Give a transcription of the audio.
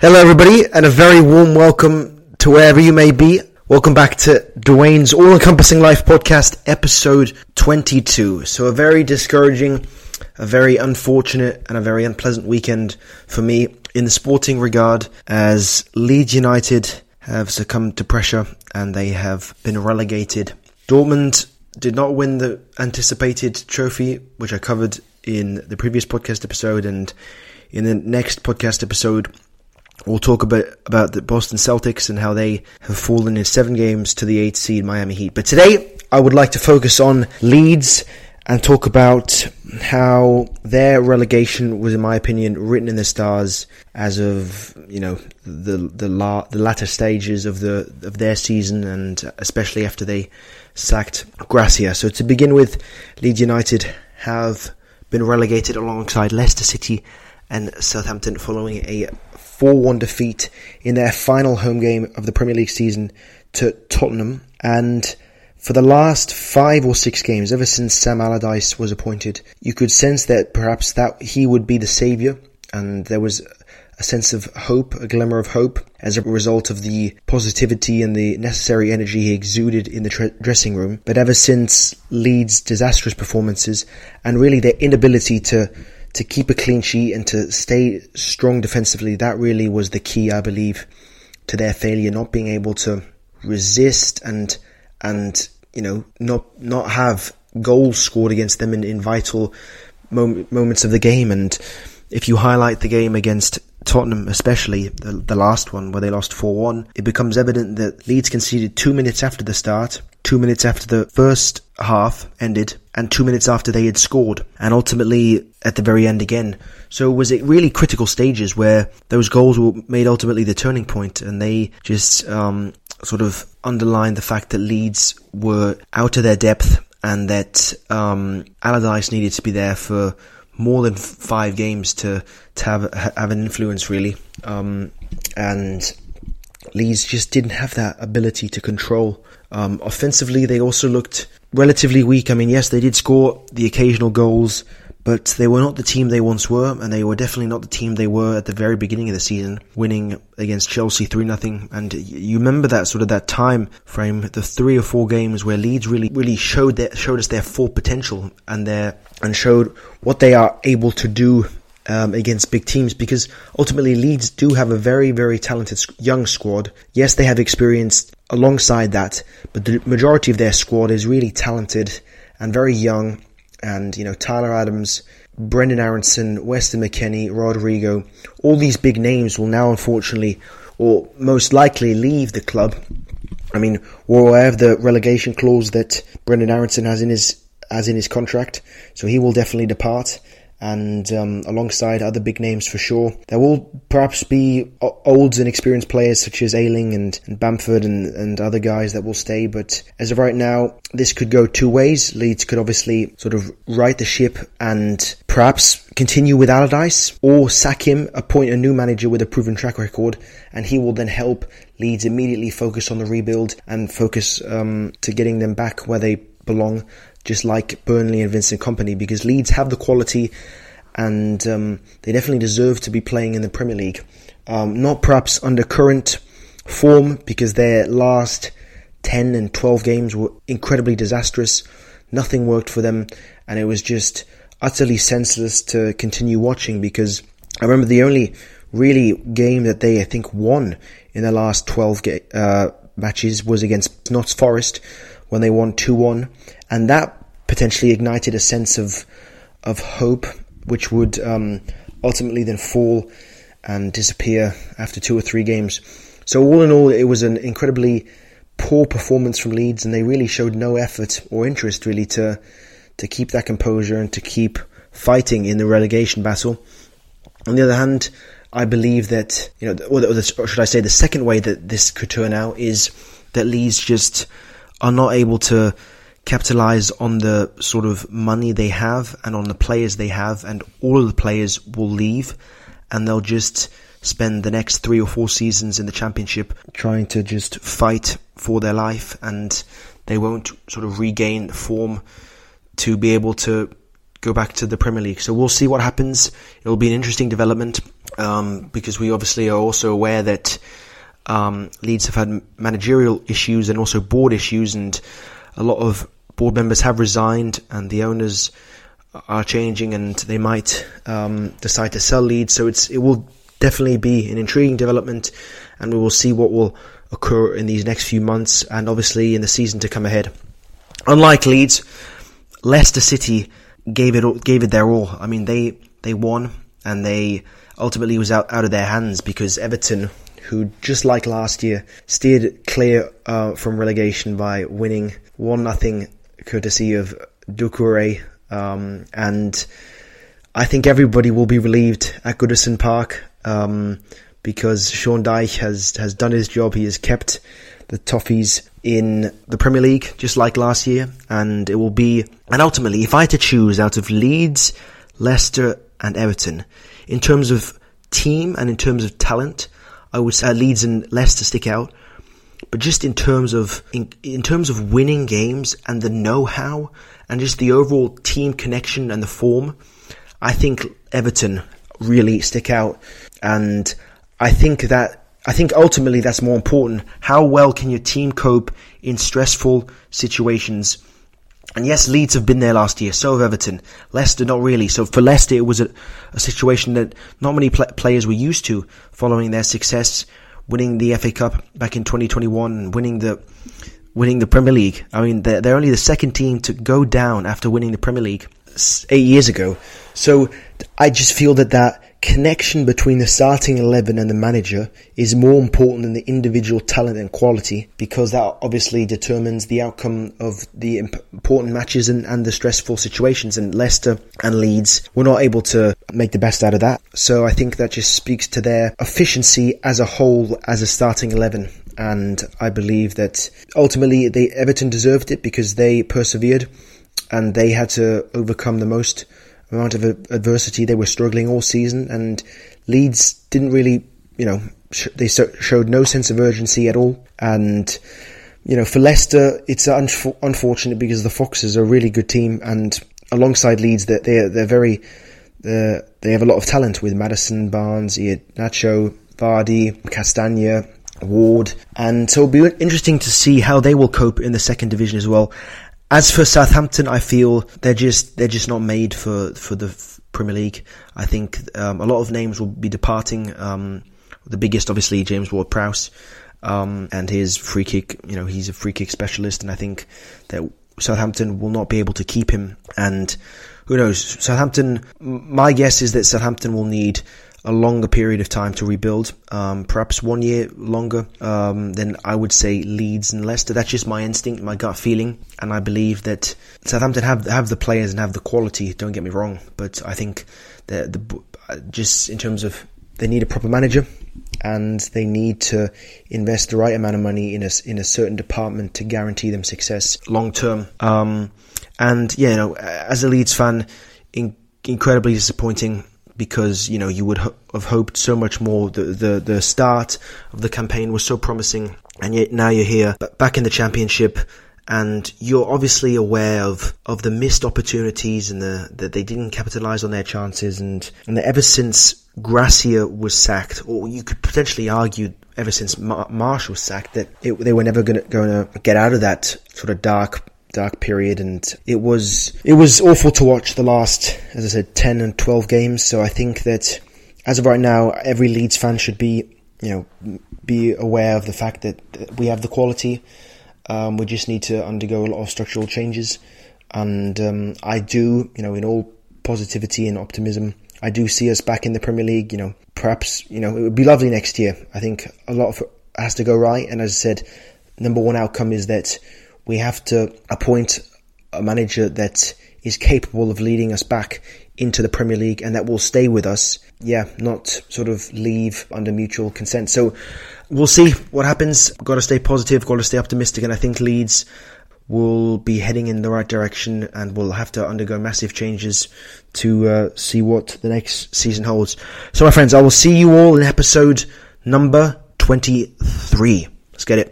Hello, everybody, and a very warm welcome to wherever you may be. Welcome back to Dwayne's All Encompassing Life podcast, episode 22. So, a very discouraging, a very unfortunate, and a very unpleasant weekend for me in the sporting regard as Leeds United have succumbed to pressure and they have been relegated. Dortmund did not win the anticipated trophy, which I covered in the previous podcast episode, and in the next podcast episode, We'll talk about about the Boston Celtics and how they have fallen in seven games to the eighth seed Miami Heat. But today, I would like to focus on Leeds and talk about how their relegation was, in my opinion, written in the stars as of you know the the la- the latter stages of the of their season, and especially after they sacked Gracia. So to begin with, Leeds United have been relegated alongside Leicester City and Southampton following a 4 1 defeat in their final home game of the Premier League season to Tottenham. And for the last five or six games, ever since Sam Allardyce was appointed, you could sense that perhaps that he would be the saviour, and there was a sense of hope, a glimmer of hope, as a result of the positivity and the necessary energy he exuded in the tre- dressing room. But ever since Leeds' disastrous performances and really their inability to to keep a clean sheet and to stay strong defensively, that really was the key, I believe, to their failure. Not being able to resist and and you know not not have goals scored against them in, in vital mom- moments of the game. And if you highlight the game against Tottenham, especially the, the last one where they lost 4 1, it becomes evident that Leeds conceded two minutes after the start, two minutes after the first half ended, and two minutes after they had scored, and ultimately at the very end again. So was it really critical stages where those goals were made ultimately the turning point, and they just um, sort of underlined the fact that Leeds were out of their depth and that um, Allardyce needed to be there for more than five games to to have have an influence really, um, and Leeds just didn't have that ability to control. Um, offensively, they also looked relatively weak. I mean, yes, they did score the occasional goals, but they were not the team they once were, and they were definitely not the team they were at the very beginning of the season, winning against Chelsea 3 0. And you remember that sort of that time frame, the three or four games where Leeds really, really showed their, showed us their full potential and their, and showed what they are able to do um, against big teams because ultimately Leeds do have a very, very talented young squad. Yes, they have experience alongside that, but the majority of their squad is really talented and very young and you know Tyler Adams, Brendan Aaronson, Weston McKennie, Rodrigo, all these big names will now unfortunately or most likely leave the club. I mean, we're of the relegation clause that Brendan Aaronson has in his has in his contract, so he will definitely depart and um, alongside other big names for sure. There will perhaps be old and experienced players such as Ayling and, and, Bamford and, and other guys that will stay, but as of right now, this could go two ways. Leeds could obviously sort of right the ship and perhaps continue with Allardyce or sack him, appoint a new manager with a proven track record, and he will then help Leeds immediately focus on the rebuild and focus um, to getting them back where they belong just like Burnley and Vincent Kompany, because Leeds have the quality and um, they definitely deserve to be playing in the Premier League. Um, not perhaps under current form, because their last 10 and 12 games were incredibly disastrous. Nothing worked for them, and it was just utterly senseless to continue watching because I remember the only really game that they, I think, won in the last 12 ga- uh, matches was against Notts Forest when they won 2 1, and that potentially ignited a sense of of hope, which would um, ultimately then fall and disappear after two or three games. So all in all, it was an incredibly poor performance from Leeds, and they really showed no effort or interest really to to keep that composure and to keep fighting in the relegation battle. On the other hand, I believe that you know, or, or should I say, the second way that this could turn out is that Leeds just are not able to capitalize on the sort of money they have and on the players they have, and all of the players will leave, and they'll just spend the next three or four seasons in the championship trying to just fight for their life, and they won't sort of regain form to be able to go back to the Premier League. So we'll see what happens. It'll be an interesting development. um, because we obviously are also aware that um, Leeds have had managerial issues and also board issues, and a lot of board members have resigned, and the owners are changing, and they might um, decide to sell Leeds. So it's it will definitely be an intriguing development, and we will see what will occur in these next few months, and obviously in the season to come ahead. Unlike Leeds, Leicester City gave it gave it their all. I mean, they they won, and they ultimately was out out of their hands because Everton who, just like last year, steered clear uh, from relegation by winning 1 nothing courtesy of Doucouré. Um, and I think everybody will be relieved at Goodison Park um, because Sean Dyche has, has done his job. He has kept the Toffees in the Premier League, just like last year. And it will be, and ultimately, if I had to choose out of Leeds, Leicester, and Everton, in terms of team and in terms of talent, I would say Leeds and Leicester stick out. But just in terms of in, in terms of winning games and the know-how and just the overall team connection and the form, I think Everton really stick out. And I think that I think ultimately that's more important. How well can your team cope in stressful situations? And yes, Leeds have been there last year, so have Everton. Leicester, not really. So for Leicester, it was a, a situation that not many pl- players were used to following their success, winning the FA Cup back in 2021 winning the winning the Premier League. I mean, they're, they're only the second team to go down after winning the Premier League eight years ago. So I just feel that that connection between the starting 11 and the manager is more important than the individual talent and quality because that obviously determines the outcome of the important matches and, and the stressful situations. And Leicester and Leeds were not able to make the best out of that. So I think that just speaks to their efficiency as a whole as a starting 11 and I believe that ultimately they Everton deserved it because they persevered and they had to overcome the most amount of adversity. They were struggling all season, and Leeds didn't really, you know, sh- they so- showed no sense of urgency at all. And you know, for Leicester, it's un- unfortunate because the Foxes are a really good team, and alongside Leeds, they're they're, they're very uh, they have a lot of talent with Maddison, Barnes, Nacho, Vardy, Castagne, Ward, and so it'll be interesting to see how they will cope in the second division as well. As for Southampton, I feel they're just they're just not made for for the Premier League. I think um, a lot of names will be departing. Um, the biggest, obviously, James Ward-Prowse, um, and his free kick. You know, he's a free kick specialist, and I think that Southampton will not be able to keep him. And who knows? Southampton. My guess is that Southampton will need a longer period of time to rebuild, um, perhaps one year longer, um, then I would say Leeds and Leicester. That's just my instinct, my gut feeling, and I believe that Southampton have have the players and have the quality. Don't get me wrong, but I think that the just in terms of they need a proper manager and they need to invest the right amount of money in a in a certain department to guarantee them success long term. Um, and yeah, you know, as a Leeds fan, in, incredibly disappointing because you know you would ho- have hoped so much more. The, the the start of the campaign was so promising, and yet now you're here, back in the championship, and you're obviously aware of of the missed opportunities and the that they didn't capitalize on their chances, and and that ever since Gracia was sacked, or you could potentially argue ever since Mar- Marsch was sacked, that it, they were never going to get out of that sort of dark dark period, and it was it was awful to watch the last, as I said, ten and twelve games. So I think that as of right now, every Leeds fan should be you know be aware of the fact that we have the quality. Um, we just need to undergo a lot of structural changes, and um, I do, you know, in all positivity and optimism, I do see us back in the Premier League. You know, perhaps you know it would be lovely next year. I think a lot of has to go right, and as I said, number one outcome is that we have to appoint a manager that is capable of leading us back into the Premier League and that will stay with us. Yeah, not sort of leave under mutual consent. So we'll see what happens. Got to stay positive, got to stay optimistic, and I think Leeds will be heading in the right direction and will have to undergo massive changes to uh, see what the next season holds. So, my friends, I will see you all in episode number 23. Let's get it.